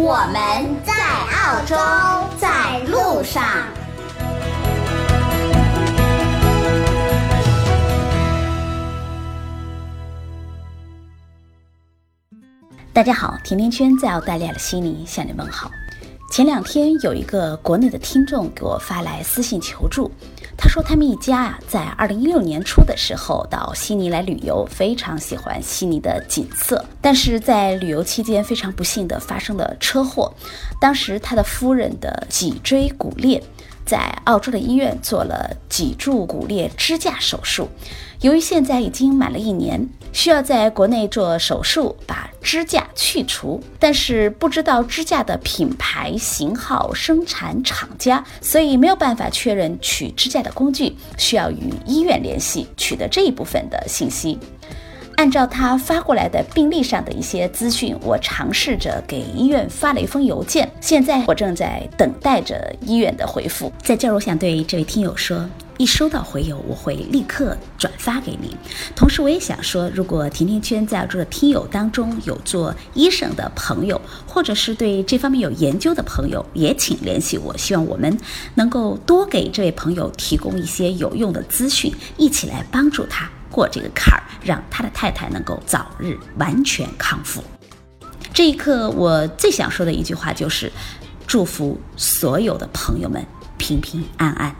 我们在澳洲，在路上。大家好，甜甜圈在澳大利亚的悉尼向你问好。前两天有一个国内的听众给我发来私信求助。他说，他们一家啊，在二零一六年初的时候到悉尼来旅游，非常喜欢悉尼的景色。但是在旅游期间，非常不幸的发生了车祸。当时他的夫人的脊椎骨裂，在澳洲的医院做了脊柱骨裂支架手术。由于现在已经满了一年，需要在国内做手术把支架去除，但是不知道支架的品牌、型号、生产厂家，所以没有办法确认取支架的工具，需要与医院联系取得这一部分的信息。按照他发过来的病历上的一些资讯，我尝试着给医院发了一封邮件，现在我正在等待着医院的回复。在这儿，我想对这位听友说。一收到回邮，我会立刻转发给您。同时，我也想说，如果甜甜圈在座的听友当中有做医生的朋友，或者是对这方面有研究的朋友，也请联系我。希望我们能够多给这位朋友提供一些有用的资讯，一起来帮助他过这个坎儿，让他的太太能够早日完全康复。这一刻，我最想说的一句话就是：祝福所有的朋友们平平安安。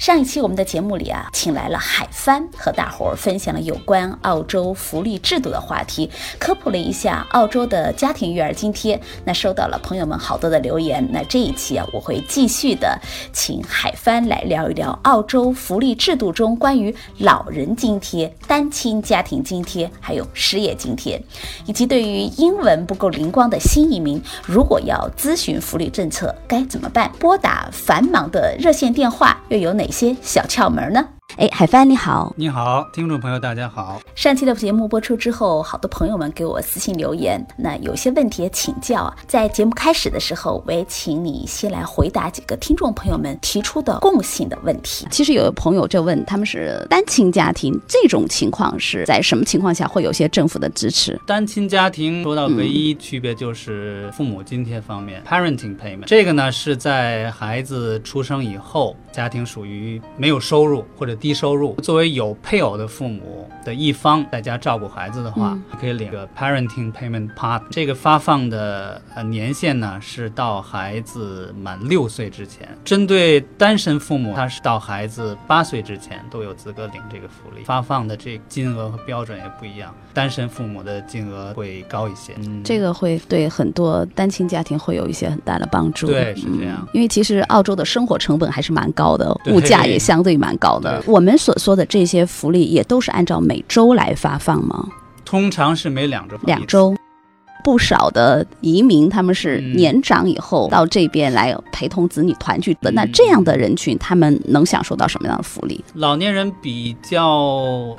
上一期我们的节目里啊，请来了海帆，和大伙儿分享了有关澳洲福利制度的话题，科普了一下澳洲的家庭育儿津贴。那收到了朋友们好多的留言。那这一期啊，我会继续的请海帆来聊一聊澳洲福利制度中关于老人津贴、单亲家庭津贴，还有失业津贴，以及对于英文不够灵光的新移民，如果要咨询福利政策该怎么办？拨打繁忙的热线电话又有哪？些小窍门呢？哎，海帆你好，你好，听众朋友大家好。上期的节目播出之后，好多朋友们给我私信留言，那有些问题也请教啊。在节目开始的时候，我也请你先来回答几个听众朋友们提出的共性的问题。其实有的朋友就问，他们是单亲家庭，这种情况是在什么情况下会有些政府的支持？单亲家庭说到唯一区别就是父母津贴方面，parenting payment，这个呢是在孩子出生以后，家庭属于没有收入或者。低收入，作为有配偶的父母的一方在家照顾孩子的话，可以领个 parenting payment part。这个发放的呃年限呢是到孩子满六岁之前。针对单身父母，他是到孩子八岁之前都有资格领这个福利。发放的这金额和标准也不一样，单身父母的金额会高一些。嗯，这个会对很多单亲家庭会有一些很大的帮助。对，是这样。因为其实澳洲的生活成本还是蛮高的，物价也相对蛮高的。我们所说的这些福利也都是按照每周来发放吗？通常是每两周。两周，不少的移民他们是年长以后到这边来陪同子女团聚的。那这样的人群，他们能享受到什么样的福利？老年人比较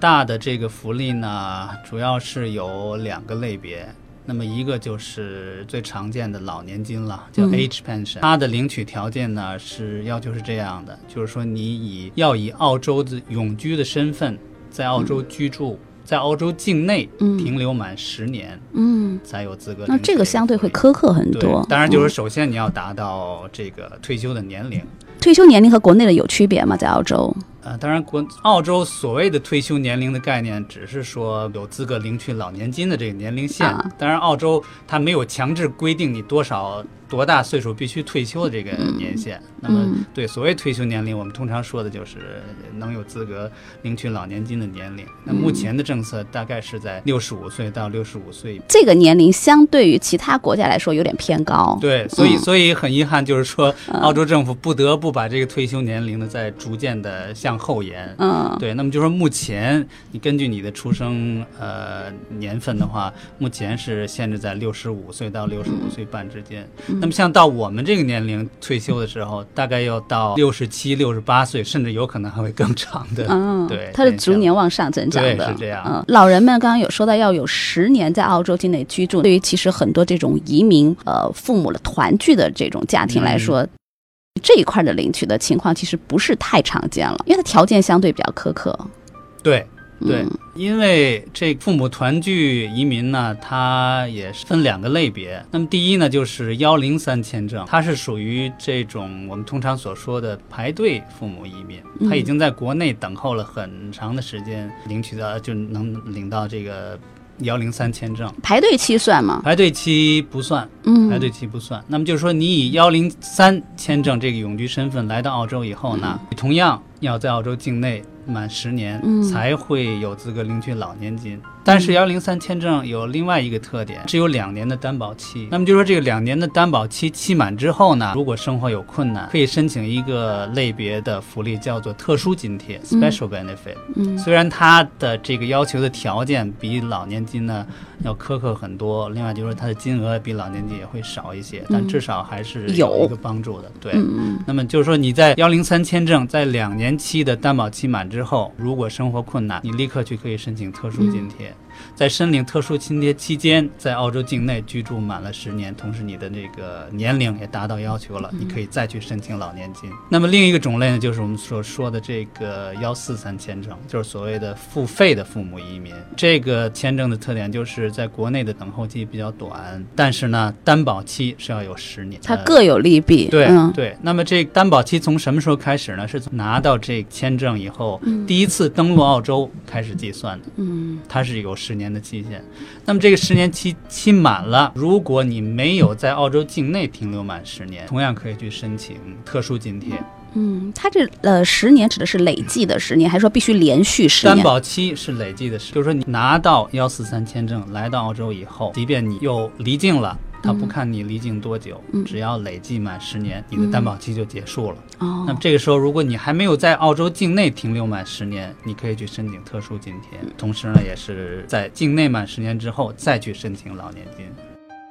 大的这个福利呢，主要是有两个类别。那么一个就是最常见的老年金了，叫 age pension。它的领取条件呢是要求是这样的，就是说你以要以澳洲的永居的身份在澳洲居住，在澳洲境内停留满十年，嗯，才有资格。那这个相对会苛刻很多。当然，就是首先你要达到这个退休的年龄。退休年龄和国内的有区别吗？在澳洲？呃，当然，国澳洲所谓的退休年龄的概念，只是说有资格领取老年金的这个年龄线。当然，澳洲它没有强制规定你多少。多大岁数必须退休的这个年限？那么，对所谓退休年龄，我们通常说的就是能有资格领取老年金的年龄。那目前的政策大概是在六十五岁到六十五岁。这个年龄相对于其他国家来说有点偏高。对，所以所以很遗憾，就是说澳洲政府不得不把这个退休年龄呢再逐渐的向后延。嗯，对，那么就说目前你根据你的出生呃年份的话，目前是限制在六十五岁到六十五岁半之间。那么像到我们这个年龄退休的时候，大概要到六十七、六十八岁，甚至有可能还会更长的。嗯，对，它是逐年往上增长的，对是这样嗯，老人们刚刚有说到要有十年在澳洲境内居住，对于其实很多这种移民呃父母的团聚的这种家庭来说。这一块的领取的情况其实不是太常见了，因为它条件相对比较苛刻。对对，嗯因为这父母团聚移民呢，它也是分两个类别。那么第一呢，就是幺零三签证，它是属于这种我们通常所说的排队父母移民，嗯他已经在国内等候了很长的时间，领取到就能领到这个幺零三签证。排队期算吗？排队期不算，嗯，排队期不算。那么就是说，你以幺零三签证这个永居身份来到澳洲以后呢，你同样要在澳洲境内满十年，嗯才会有资格领取老年金。但是幺零三签证有另外一个特点，只有两年的担保期。那么就说这个两年的担保期期满之后呢，如果生活有困难，可以申请一个类别的福利，叫做特殊津贴 （special benefit）。嗯虽然它的这个要求的条件比老年金呢要苛刻很多，另外就是它的金额比老年金也会少一些，但至少还是有一个帮助的。对，嗯那么就是说你在幺零三签证在两年期的担保期满之后，如果生活困难，你立刻去可以申请特殊津贴。在申领特殊津贴期间，在澳洲境内居住满了十年，同时你的这个年龄也达到要求了，你可以再去申请老年金。那么另一个种类呢，就是我们所说的这个幺四三签证，就是所谓的付费的父母移民。这个签证的特点就是在国内的等候期比较短，但是呢，担保期是要有十年。呃它各有利弊。对、嗯对，那么这担保期从什么时候开始呢？是从拿到这签证以后，第一次登陆澳洲开始计算的。嗯它是有十年的期限。那么这个十年期期满了，如果你没有在澳洲境内停留满十年，同样可以去申请特殊津贴。嗯，他这呃十年指的是累计的十年，还是说必须连续十年担？保期是累计的十，就是说你拿到幺四三签证来到澳洲以后，即便你又离境了。他不看你离境多久，嗯只要累计满十年，你的担保期就结束了。哦那么这个时候，如果你还没有在澳洲境内停留满十年，你可以去申请特殊津贴，同时呢，也是在境内满十年之后再去申请老年金。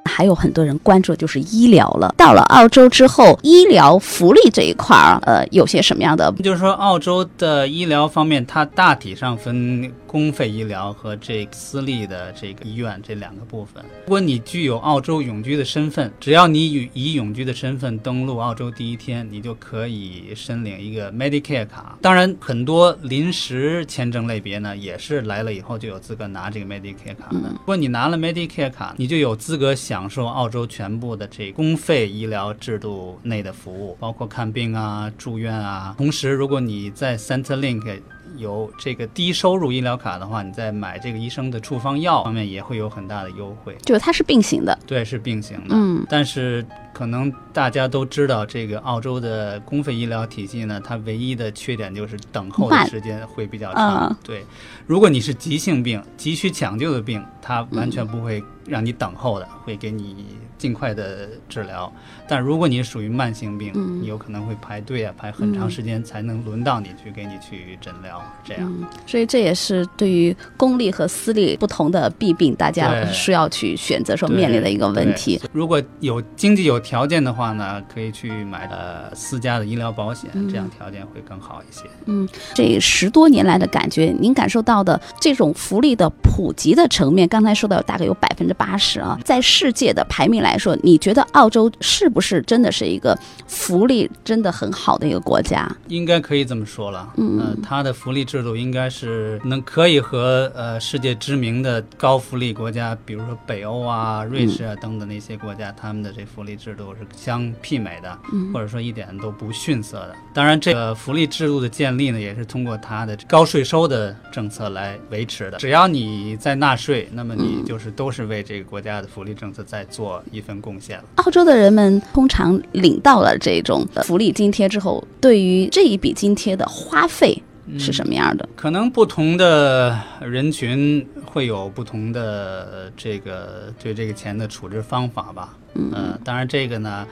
还有很多人关注的就是医疗了。到了澳洲之后，医疗福利这一块儿，呃，有些什么样的？就是说，澳洲的医疗方面，它大体上分公费医疗和这个私立的这个医院这两个部分。如果你具有澳洲永居的身份，只要你以以永居的身份登陆澳洲第一天，你就可以申领一个 Medicare 卡。当然，很多临时签证类别呢，也是来了以后就有资格拿这个 Medicare 卡的。如果你拿了 Medicare 卡，你就有资格享受澳洲全部的这公费医疗制度内的服务，包括看病啊、住院啊。同时，如果你在 Centrelink 有这个低收入医疗卡的话，你在买这个医生的处方药方面也会有很大的优惠。就是它是并行的。对，是并行的。嗯，但是可能大家都知道，这个澳洲的公费医疗体系呢，它唯一的缺点就是等候的时间会比较长。嗯对，如果你是急性病、急需抢救的病，它完全不会让你等候的，会给你尽快的治疗。但如果你属于慢性病，嗯你有可能会排队啊，排很长时间才能轮到你去给你去诊疗。这样，嗯，所以这也是对于公立和私立不同的弊病，大家对需要去选择所对面临的一个问题。如果有经济有条件的话呢，可以去买呃私家的医疗保险，这样条件会更好一些。嗯这十多年来的感觉，您感受到的这种福利的普及的层面，刚才说到大概有百分之八十啊，在世界的排名来说，你觉得澳洲是不是真的是一个福利真的很好的一个国家？应该可以这么说了，嗯呃，它的福利制度应该是能可以和呃世界知名的高福利国家，比如说北欧啊、瑞士啊等等那些国家，他们的这福利制度是相媲美的，或者说一点都不逊色的。当然，这个福利制度的建立呢，也是通过它的高税收的政策来维持的。只要你在纳税，那么你就是都是为这个国家的福利政策在做一份贡献了。澳洲的人们通常领到了这种福利津贴之后，对于这一笔津贴的花费是什么样的？可能不同的人群会有不同的这个对这个钱的处置方法吧。嗯、当然这个呢，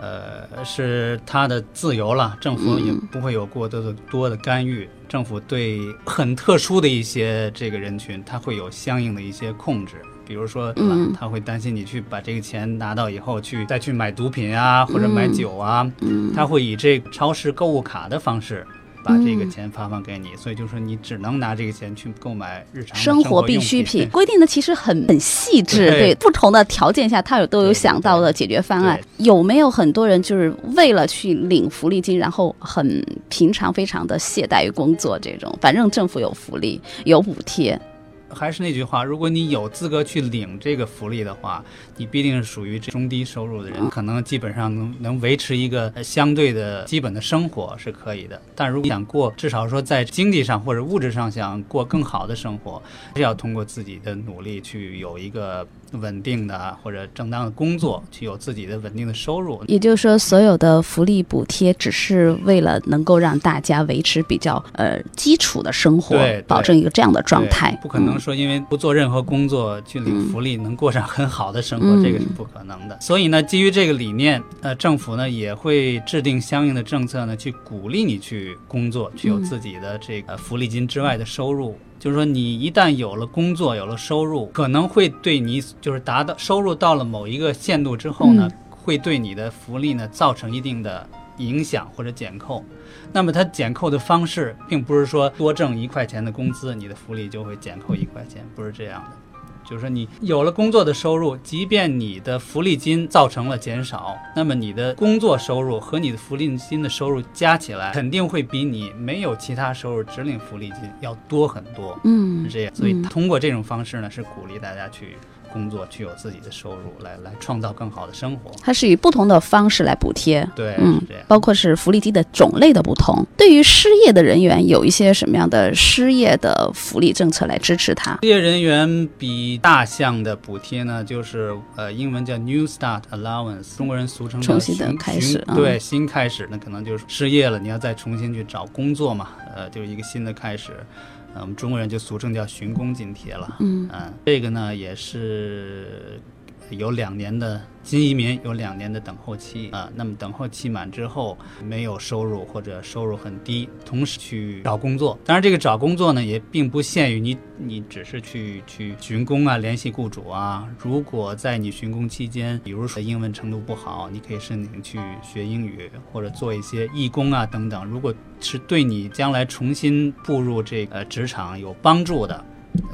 呃，是他的自由了，政府也不会有过多的多的干预。政府对很特殊的一些这个人群，他会有相应的一些控制。比如说，对吧？他会担心你去把这个钱拿到以后去再去买毒品啊，或者买酒啊。他会以这超市购物卡的方式。把这个钱发放给你，所以就是说你只能拿这个钱去购买日常生活必需品。规定的其实很很细致，对不同的条件下，他有都有想到的解决方案。有没有很多人就是为了去领福利金，然后很平常非常的懈怠于工作？这种反正政府有福利有补贴。还是那句话，如果你有资格去领这个福利的话，你必定是属于中低收入的人，可能基本上能能维持一个相对的基本的生活是可以的。但如果想过，至少说在经济上或者物质上想过更好的生活，是要通过自己的努力去有一个。稳定的或者正当的工作，去有自己的稳定的收入。也就是说，所有的福利补贴只是为了能够让大家维持比较呃基础的生活，保证一个这样的状态。不可能说因为不做任何工作去领福利能过上很好的生活，这个是不可能的。所以呢，基于这个理念，呃，政府呢也会制定相应的政策呢，去鼓励你去工作，去有自己的这个福利金之外的收入。就是说，你一旦有了工作，有了收入，可能会对你就是达到收入到了某一个限度之后呢，会对你的福利呢造成一定的影响或者减扣。那么它减扣的方式，并不是说多挣一块钱的工资，你的福利就会减扣一块钱，不是这样的。就是说，你有了工作的收入，即便你的福利金造成了减少，那么你的工作收入和你的福利金的收入加起来，肯定会比你没有其他收入只领福利金要多很多。嗯，是这样。所以通过这种方式呢，是鼓励大家去。工作具有自己的收入，来来创造更好的生活。它是以不同的方式来补贴，对，嗯，包括是福利金的种类的不同。对于失业的人员，有一些什么样的失业的福利政策来支持他？失业人员比大项的补贴呢，就是呃，英文叫 New Start Allowance，中国人俗称重新的开始，对，新开始，那可能就是失业了，你要再重新去找工作嘛，呃，就是一个新的开始。我们中国人就俗称叫寻工津贴了，嗯，这个呢也是有两年的。新移民有两年的等候期啊，那么等候期满之后没有收入或者收入很低，同时去找工作。当然，这个找工作呢也并不限于你，你只是去去寻工啊，联系雇主啊。如果在你寻工期间，比如说英文程度不好，你可以申请去学英语或者做一些义工啊等等。如果是对你将来重新步入这个职场有帮助的。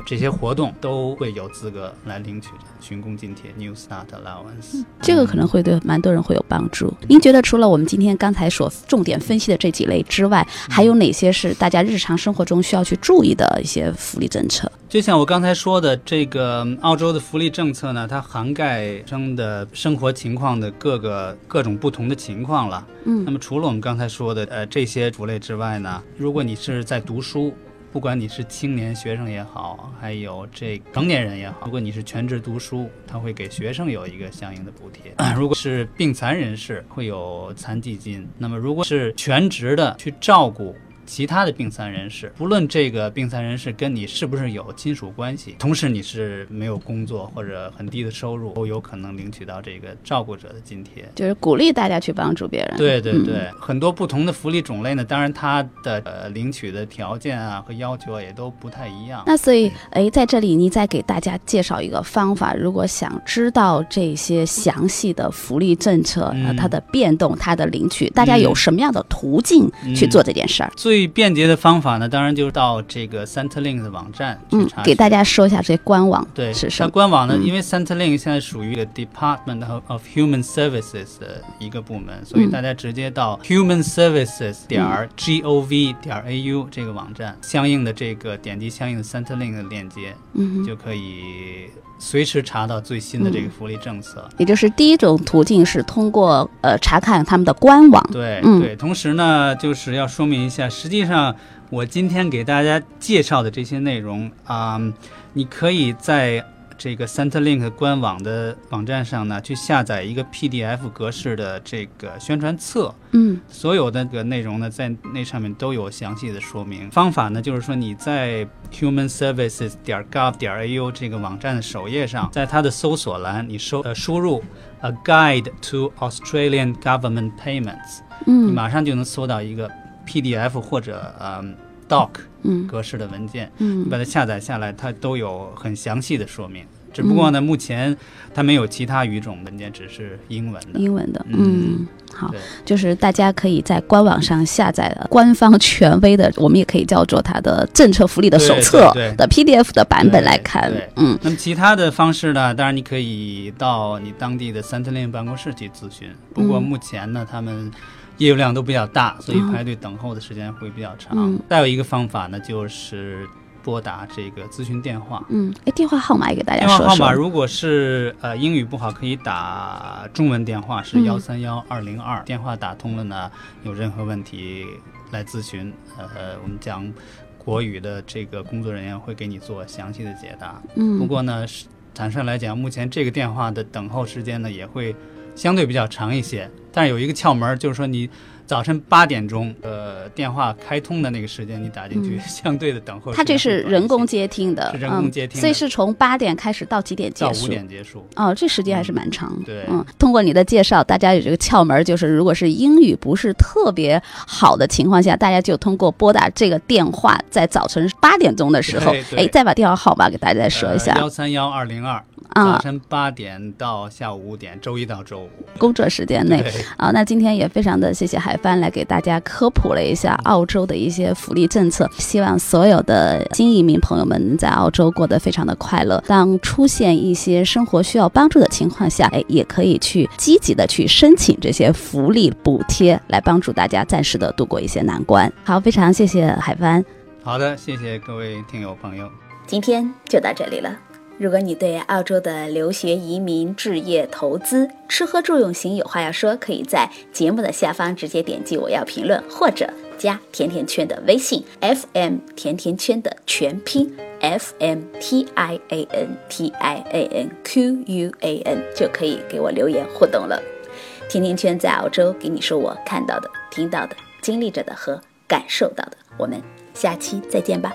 这些活动都会有资格来领取寻工津贴 （New Start Allowance）。这个可能会对蛮多人会有帮助。您觉得除了我们今天刚才所重点分析的这几类之外，还有哪些是大家日常生活中需要去注意的一些福利政策？就像我刚才说的，这个澳洲的福利政策呢，它涵盖生的生活情况的各个各种不同的情况了。嗯，那么除了我们刚才说的呃这些福类之外呢，如果你是在读书。不管你是青年学生也好，还有这成年人也好，如果你是全职读书，他会给学生有一个相应的补贴；如果是病残人士，会有残疾金。那么，如果是全职的去照顾。其他的病残人士，不论这个病残人士跟你是不是有亲属关系，同时你是没有工作或者很低的收入，都有可能领取到这个照顾者的津贴。就是鼓励大家去帮助别人。对对对，很多不同的福利种类呢，当然它的呃领取的条件啊和要求也都不太一样。那所以，哎，在这里你再给大家介绍一个方法，如果想知道这些详细的福利政策，它的变动、它的领取，大家有什么样的途径去做这件事儿？最便捷的方法呢，当然就是到这个 Centrelink 的网站去查。给大家说一下这官网。对，是它官网呢，因为 Centrelink 现在属于 Department of Human Services 的一个部门，所以大家直接到 Human Services 点 gov 点 au 这个网站，相应的这个点击相应的 Centrelink 的链接，嗯，就可以随时查到最新的这个福利政策。也就是第一种途径是通过呃查看他们的官网。对，对，同时呢，就是要说明一下。实际上，我今天给大家介绍的这些内容啊，你可以在这个 Centerlink 官网的网站上呢，去下载一个 PDF 格式的这个宣传册。嗯所有的这个内容呢，在那上面都有详细的说明。方法呢，就是说你在 human services 点 gov 点 au 这个网站的首页上，在它的搜索栏，你收呃输入 a guide to Australian government payments，嗯你嗯马上就能搜到一个 PDF 或者嗯 doc 嗯格式的文件。嗯你把它下载下来，它都有很详细的说明。只不过呢，目前它没有其他语种文件，只是英文的。英文的，嗯嗯，好，就是大家可以在官网上下载官方权威的，我们也可以叫做它的政策福利的手册的 PDF 的版本来看嗯那么其他的方式呢？当然你可以到你当地的 Centerlink 办公室去咨询。不过嗯目前呢，他们业务量都比较大，所以嗯排队等候的时间会比较长。嗯再有一个方法呢，就是拨打这个咨询电话。嗯，哎，电话号码也给大家电话说说，号码如果是呃英语不好，可以打中文电话是嗯幺三幺二零二。电话打通了呢，有任何问题来咨询，呃，我们讲国语的这个工作人员会给你做详细的解答。不嗯过呢，是坦率来讲，目前这个电话的等候时间呢也会相对比较长一些。但是有一个窍门，就是说你早晨八点钟，呃，电话开通的那个时间你打进去，相对的等候它这是人工接听的，是人工接听嗯，所以是从八点开始到几点结束？到五点结束。哦，这时间还是蛮长。对嗯，通过你的介绍，大家有这个窍门，就是如果是英语不是特别好的情况下，大家就通过拨打这个电话，在早晨八点钟的时候哎，再把电话号码给大家再说一下幺三幺二零二，早啊，晨八点到下午五点，周一到周五。工作时间内。对，啊，那今天也非常的谢谢海帆来给大家科普了一下澳洲的一些福利政策，希望所有的新移民朋友们在澳洲过得非常的快乐。当出现一些生活需要帮助的情况下，哎，也可以去积极的去申请这些福利补贴，来帮助大家暂时的度过一些难关。好，非常谢谢海帆。好的，谢谢各位听友朋友。今天就到这里了。如果你对澳洲的留学、移民、置业、投资、吃喝住用行有话要说，可以在节目的下方直接点击“我要评论”，或者加甜甜圈的微信 FM 甜甜圈的全拼 FM T I A N T I A N Q U A N 就可以给我留言互动了。甜甜圈在澳洲给你说我看到的、听到的、经历着的和感受到的。我们下期再见吧。